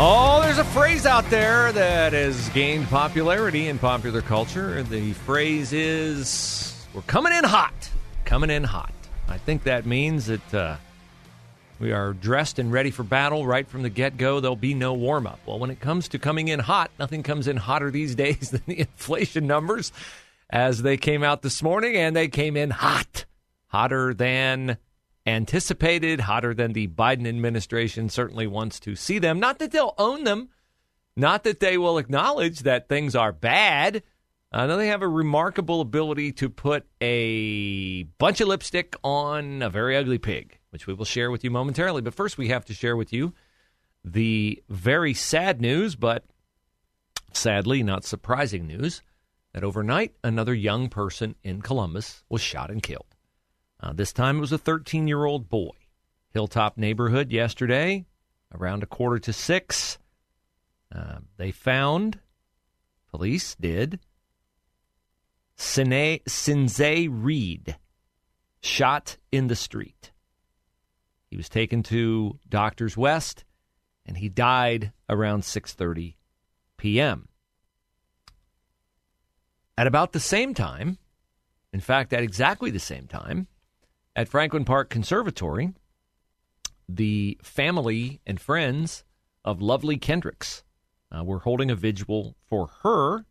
Oh, there's a phrase out there that has gained popularity in popular culture. The phrase is, we're coming in hot. Coming in hot. I think that means that uh, we are dressed and ready for battle right from the get go. There'll be no warm up. Well, when it comes to coming in hot, nothing comes in hotter these days than the inflation numbers as they came out this morning, and they came in hot. Hotter than anticipated, hotter than the Biden administration certainly wants to see them. Not that they'll own them, not that they will acknowledge that things are bad. Uh, no, they have a remarkable ability to put a bunch of lipstick on a very ugly pig, which we will share with you momentarily. But first, we have to share with you the very sad news, but sadly not surprising news, that overnight another young person in Columbus was shot and killed. Uh, this time it was a 13 year old boy. Hilltop neighborhood yesterday, around a quarter to six. Uh, they found, police did, Sine, Sinzae Reed shot in the street. He was taken to Doctors West, and he died around 6:30 p.m. At about the same time, in fact, at exactly the same time, at Franklin Park Conservatory, the family and friends of Lovely Kendricks uh, were holding a vigil for her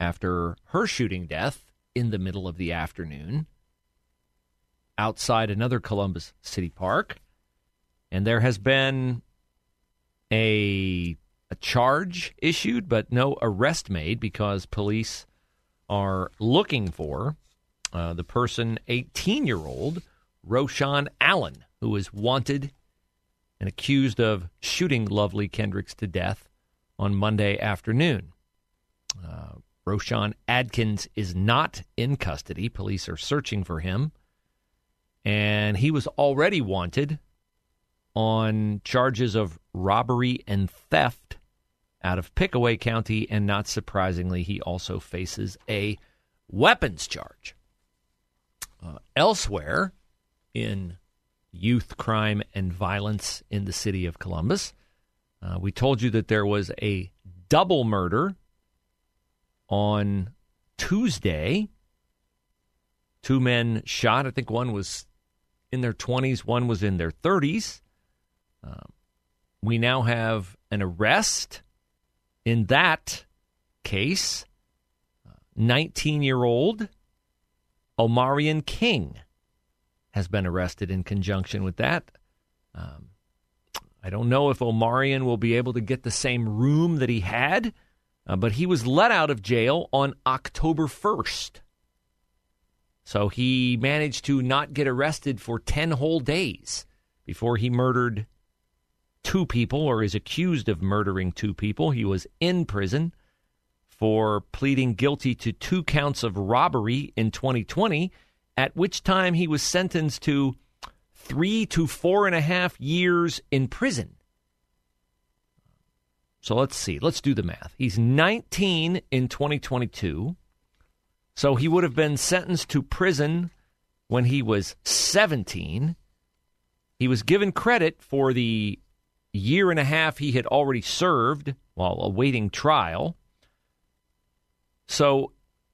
after her shooting death in the middle of the afternoon outside another Columbus City Park. And there has been a, a charge issued, but no arrest made because police are looking for uh, the person, 18 year old Roshan Allen, who is wanted and accused of shooting Lovely Kendricks to death on Monday afternoon. Uh, Roshan Adkins is not in custody. Police are searching for him. And he was already wanted on charges of robbery and theft out of Pickaway County. And not surprisingly, he also faces a weapons charge. Uh, elsewhere, in youth crime and violence in the city of Columbus. Uh, we told you that there was a double murder on Tuesday. Two men shot. I think one was in their 20s, one was in their 30s. Um, we now have an arrest in that case. 19 year old Omarion King has been arrested in conjunction with that. Um, I don't know if Omarion will be able to get the same room that he had, uh, but he was let out of jail on October 1st. So he managed to not get arrested for 10 whole days before he murdered two people or is accused of murdering two people. He was in prison for pleading guilty to two counts of robbery in 2020 at which time he was sentenced to three to four and a half years in prison. So let's see. Let's do the math. He's 19 in 2022. So he would have been sentenced to prison when he was 17. He was given credit for the year and a half he had already served while awaiting trial. So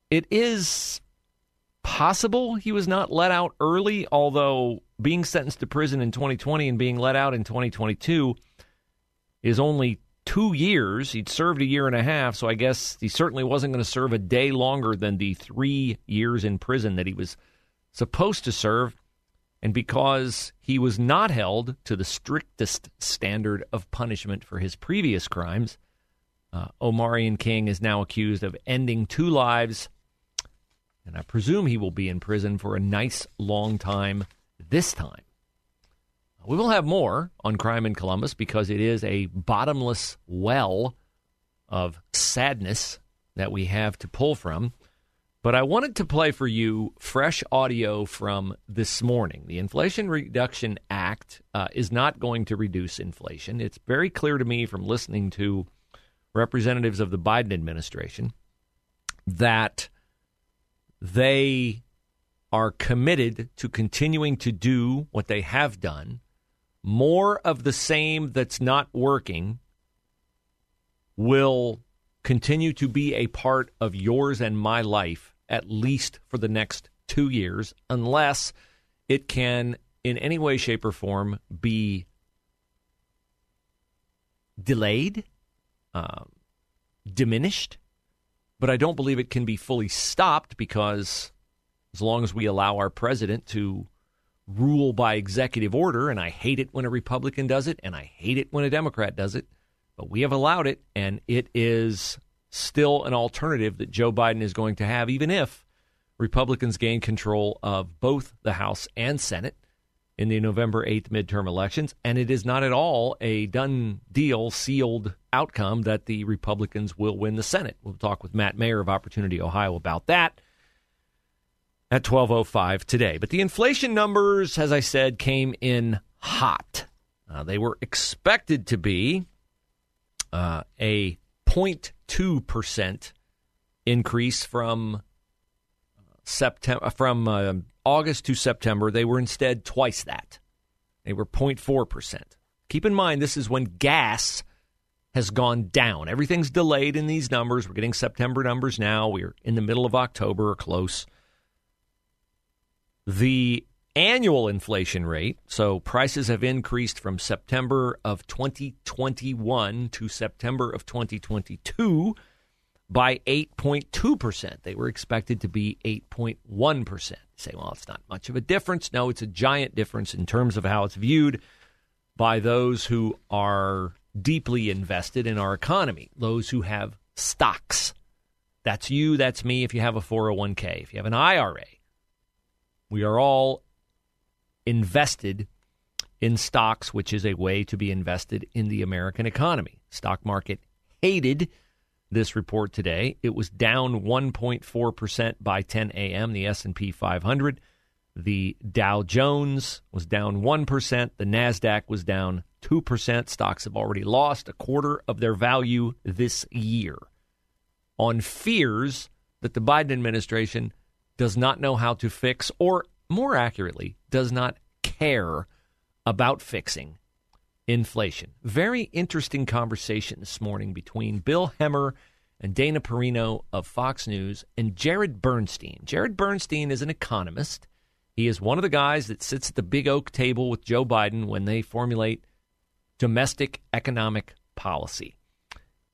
it is possible he was not let out early, although being sentenced to prison in 2020 and being let out in 2022 is only two years. He'd served a year and a half, so I guess he certainly wasn't going to serve a day longer than the three years in prison that he was supposed to serve. And because he was not held to the strictest standard of punishment for his previous crimes, uh, Omarion King is now accused of ending two lives. And I presume he will be in prison for a nice long time this time. We will have more on crime in Columbus because it is a bottomless well of sadness that we have to pull from. But I wanted to play for you fresh audio from this morning. The Inflation Reduction Act uh, is not going to reduce inflation. It's very clear to me from listening to representatives of the Biden administration that they are committed to continuing to do what they have done. More of the same that's not working will continue to be a part of yours and my life at least for the next two years, unless it can, in any way, shape, or form, be delayed, uh, diminished. But I don't believe it can be fully stopped because as long as we allow our president to rule by executive order, and I hate it when a Republican does it, and I hate it when a Democrat does it, but we have allowed it, and it is still an alternative that Joe Biden is going to have, even if Republicans gain control of both the House and Senate in the November 8th midterm elections. And it is not at all a done deal, sealed outcome that the Republicans will win the Senate. We'll talk with Matt Mayer of Opportunity Ohio about that at 12:05 today. But the inflation numbers, as I said, came in hot. Uh, they were expected to be uh, a 0.2% increase from September from uh, August to September. They were instead twice that. They were 0.4%. Keep in mind this is when gas has gone down. Everything's delayed in these numbers. We're getting September numbers now. We're in the middle of October or close. The annual inflation rate, so prices have increased from September of 2021 to September of 2022 by 8.2%. They were expected to be 8.1%. say, well, it's not much of a difference. No, it's a giant difference in terms of how it's viewed by those who are deeply invested in our economy, those who have stocks. That's you, that's me if you have a 401k, if you have an IRA. We are all invested in stocks, which is a way to be invested in the American economy. Stock market hated this report today. It was down 1.4% by 10 a.m. The S&P 500, the Dow Jones was down 1%, the Nasdaq was down 2%. Stocks have already lost a quarter of their value this year on fears that the Biden administration does not know how to fix or more accurately does not care about fixing inflation. Very interesting conversation this morning between Bill Hemmer and Dana Perino of Fox News and Jared Bernstein. Jared Bernstein is an economist. He is one of the guys that sits at the big oak table with Joe Biden when they formulate domestic economic policy.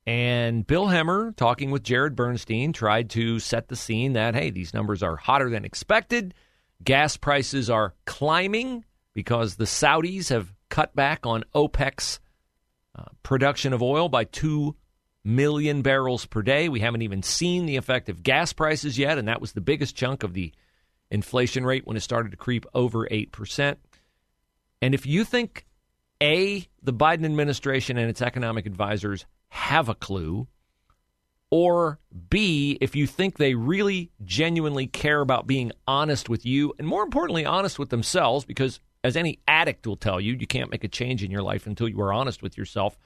And Bill Hemmer, talking with Jared Bernstein, tried to set the scene that, hey, these numbers are hotter than expected. Gas prices are climbing because the Saudis have cut back on OPEC's uh, production of oil by 2 million barrels per day. We haven't even seen the effect of gas prices yet, and that was the biggest chunk of the inflation rate when it started to creep over 8%. And if you think A, the Biden administration and its economic advisors have a clue, or B, if you think they really genuinely care about being honest with you, and more importantly, honest with themselves, because as any addict will tell you, you can't make a change in your life until you are honest with yourself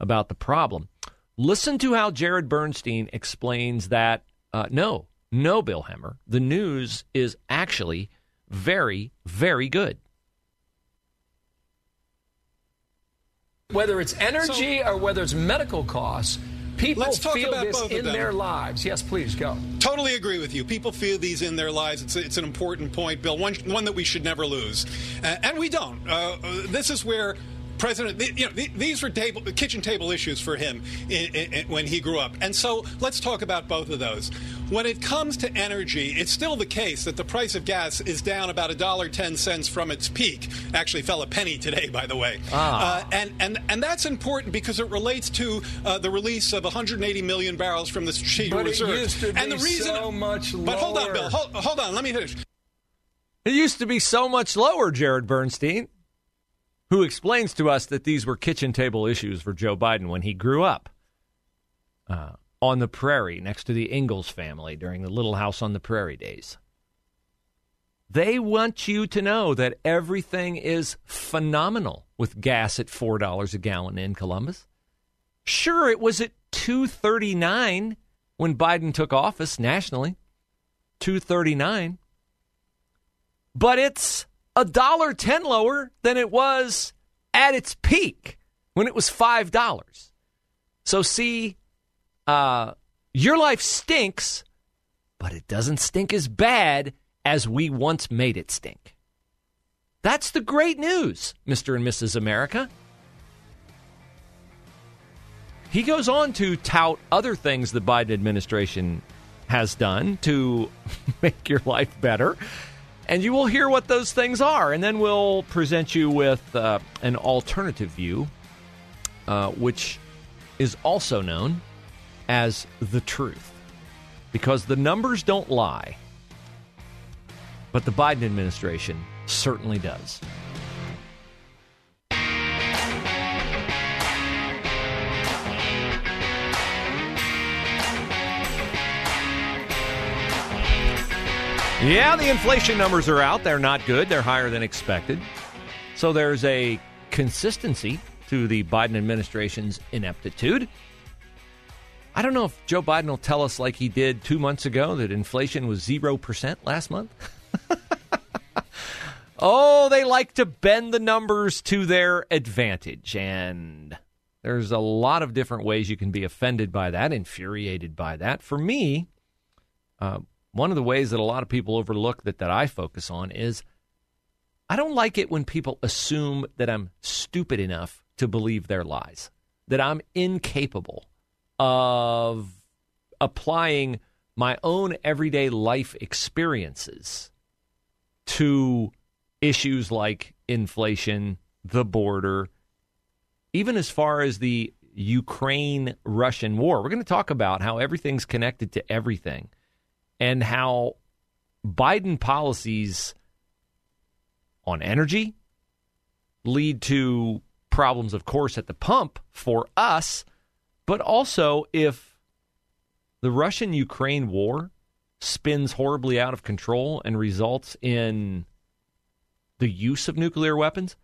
about the problem. Listen to how Jared Bernstein explains that uh, no, no, Bill Hemmer, the news is actually very, very good. Whether it's energy so, or whether it's medical costs, People Let's talk feel about this both in of them. their lives. Yes, please go. Totally agree with you. People feel these in their lives. It's, it's an important point, Bill. One, one that we should never lose, uh, and we don't. Uh, this is where President, you know, these were table, kitchen table issues for him in, in, when he grew up. And so let's talk about both of those. When it comes to energy, it's still the case that the price of gas is down about a dollar ten cents from its peak. Actually, fell a penny today, by the way. Ah. Uh, and and and that's important because it relates to uh, the release of 180 million barrels from the strategic but reserve. It used to and be the reason, so much lower. But hold on, Bill. Hold, hold on. Let me finish. It used to be so much lower, Jared Bernstein, who explains to us that these were kitchen table issues for Joe Biden when he grew up uh, on the prairie next to the Ingalls family during the Little House on the Prairie days. They want you to know that everything is phenomenal with gas at $4 a gallon in Columbus. Sure, it was at 239 when Biden took office nationally. 239 but it's a dollar ten lower than it was at its peak when it was five dollars. So see, uh, your life stinks, but it doesn't stink as bad as we once made it stink. That's the great news, Mr. and Mrs. America. He goes on to tout other things the Biden administration has done to make your life better and you will hear what those things are. And then we'll present you with uh, an alternative view, uh, which is also known as the truth. Because the numbers don't lie, but the Biden administration certainly does. Yeah, the inflation numbers are out. They're not good. They're higher than expected. So there's a consistency to the Biden administration's ineptitude. I don't know if Joe Biden will tell us, like he did two months ago, that inflation was 0% last month. oh, they like to bend the numbers to their advantage. And there's a lot of different ways you can be offended by that, infuriated by that. For me, uh, one of the ways that a lot of people overlook that, that I focus on is I don't like it when people assume that I'm stupid enough to believe their lies, that I'm incapable of applying my own everyday life experiences to issues like inflation, the border, even as far as the Ukraine Russian war. We're going to talk about how everything's connected to everything and how Biden policies on energy lead to problems, of course, at the pump for us, but also if the Russian Ukraine war spins horribly out of control and results in the use of nuclear weapons,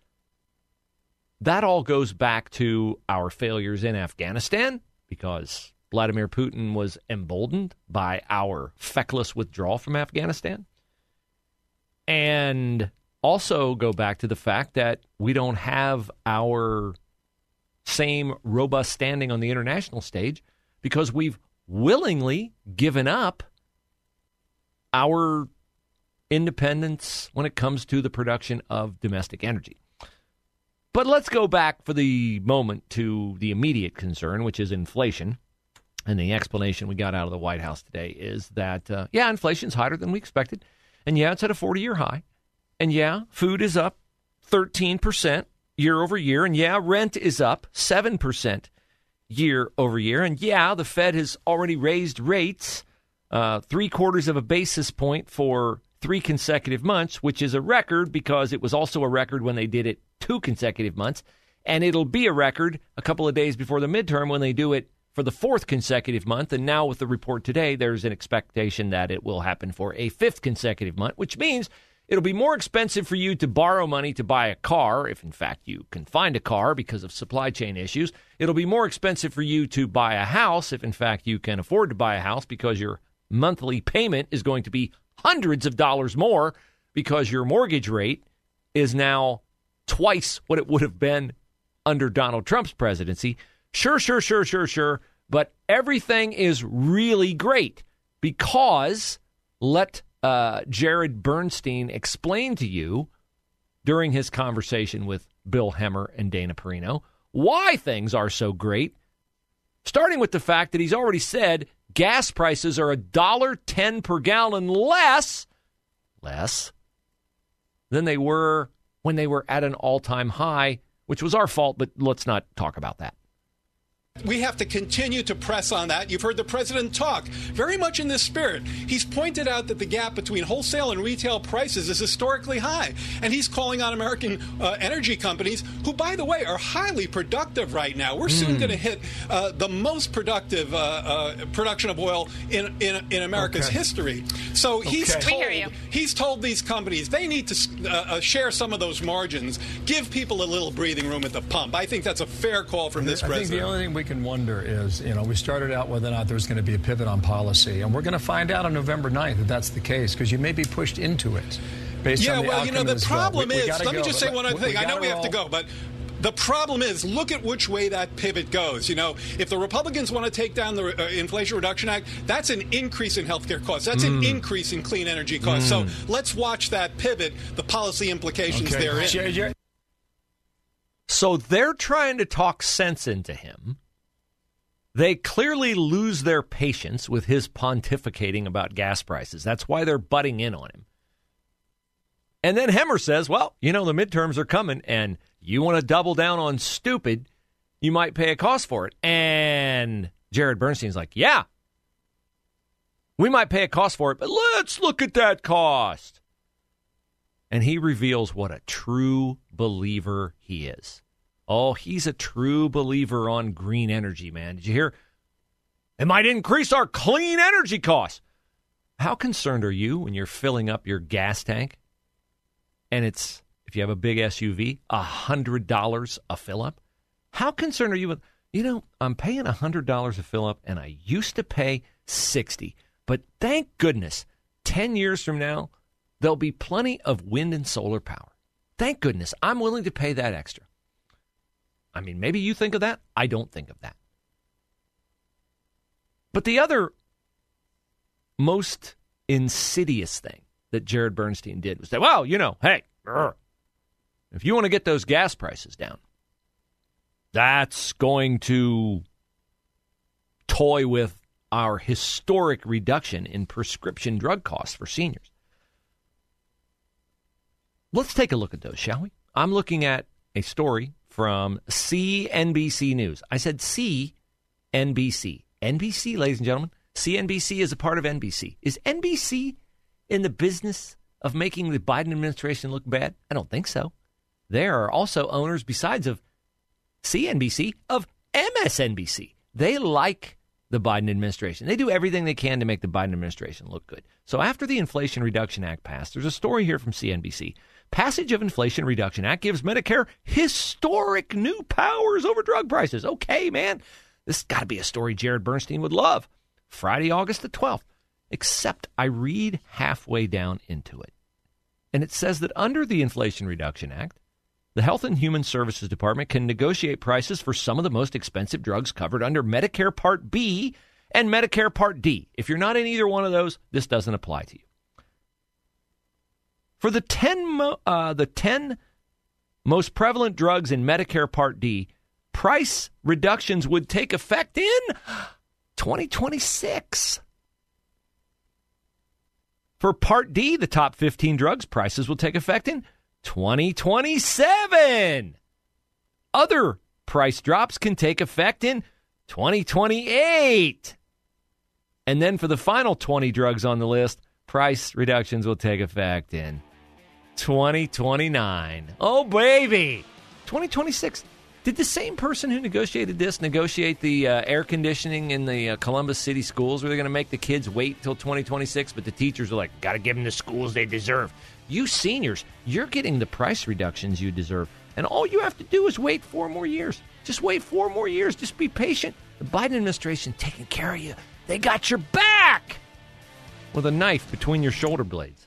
that all goes back to our failures in Afghanistan because Vladimir Putin was emboldened by our feckless withdrawal from Afghanistan. And also go back to the fact that we don't have our same robust standing on the international stage because we've willingly given up our independence when it comes to the production of domestic energy. But let's go back for the moment to the immediate concern, which is inflation. And the explanation we got out of the White House today is that, uh, yeah, inflation's higher than we expected. And yeah, it's at a 40 year high. And yeah, food is up 13% year over year. And yeah, rent is up 7% year over year. And yeah, the Fed has already raised rates uh, three quarters of a basis point for three consecutive months, which is a record because it was also a record when they did it two consecutive months. And it'll be a record a couple of days before the midterm when they do it for the fourth consecutive month. And now, with the report today, there's an expectation that it will happen for a fifth consecutive month, which means it'll be more expensive for you to borrow money to buy a car, if in fact you can find a car because of supply chain issues. It'll be more expensive for you to buy a house, if in fact you can afford to buy a house because your monthly payment is going to be hundreds of dollars more because your mortgage rate is now twice what it would have been under Donald Trump's presidency. Sure, sure, sure, sure, sure. But everything is really great because let uh, Jared Bernstein explain to you during his conversation with Bill Hemmer and Dana Perino why things are so great, starting with the fact that he's already said gas prices are a dollar ten per gallon less less than they were when they were at an all-time high, which was our fault, but let's not talk about that. We have to continue to press on that. You've heard the president talk very much in this spirit. He's pointed out that the gap between wholesale and retail prices is historically high. And he's calling on American uh, energy companies, who, by the way, are highly productive right now. We're soon Hmm. going to hit uh, the most productive uh, uh, production of oil in, in, in America's Okay. history. So he's Okay. We told, he's told these companies they need to uh, uh, share some of those margins, give people a little breathing room at the pump. I think that's a fair call from this I think president. The only thing we can wonder is, you know, we started out whether or not there's going to be a pivot on policy, and we're going to find out on November 9th that that's the case because you may be pushed into it based yeah, on the well, you know, the of this vote. problem We- we is, gotta let me go, just say one other thing. I know we have to go, but the problem is, look at which way that pivot goes. You know, if the Republicans want to take down the uh, Inflation Reduction Act, that's an increase in healthcare costs. That's Hmm. an increase in clean energy costs. So let's watch that pivot, the policy implications Okay. therein. Jer- Jer- So they're trying to talk sense into him. They clearly lose their patience with his pontificating about gas prices. That's why they're butting in on him. And then Hemmer says, well, you know, the midterms are coming and you want to double down on stupid, you might pay a cost for it. And Jared Bernstein's like, yeah, we might pay a cost for it, but let's look at that cost. And he reveals what a true believer he is. Oh, he's a true believer on green energy, man. Did you hear? It might increase our clean energy costs. How concerned are you when you're filling up your gas tank and it's, if you have a big SUV, $100 a fill up? How concerned are you with, you know, I'm paying $100 a fill up and I used to pay 60 but thank goodness 10 years from now, there'll be plenty of wind and solar power. Thank goodness I'm willing to pay that extra. I mean, maybe you think of that. I don't think of that. But the other most insidious thing that Jared Bernstein did was say, well, you know, hey, if you want to get those gas prices down, that's going to toy with our historic reduction in prescription drug costs for seniors. Let's take a look at those, shall we? I'm looking at a story from CNBC News. I said CNBC. NBC, ladies and gentlemen. CNBC is a part of NBC. Is NBC in the business of making the Biden administration look bad? I don't think so. There are also owners, besides of CNBC, of MSNBC. They like the Biden administration. They do everything they can to make the Biden administration look good. So after the Inflation Reduction Act passed, there's a story here from CNBC. Passage of Inflation Reduction Act gives Medicare historic new powers over drug prices. Okay, man. This has got to be a story Jared Bernstein would love. Friday, August the 12th. Except I read halfway down into it. And it says that under the Inflation Reduction Act, the Health and Human Services Department can negotiate prices for some of the most expensive drugs covered under Medicare Part B and Medicare Part D. If you're not in either one of those, this doesn't apply to you. For the 10, mo- uh, the 10 most prevalent drugs in Medicare Part D, price reductions would take effect in 2026. For Part D, the top 15 drugs, prices will take effect in 2027. Other price drops can take effect in 2028. And then for the final 20 drugs on the list, price reductions will take effect in 2029. Oh, baby. 2026. Did the same person who negotiated this negotiate the uh, air conditioning in the uh, Columbus City schools where they're going to make the kids wait till 2026? But the teachers are like, got to give them the schools they deserve. You seniors, you're getting the price reductions you deserve. And all you have to do is wait four more years. Just wait four more years. Just be patient. The Biden administration taking care of you. They got your back with a knife between your shoulder blades.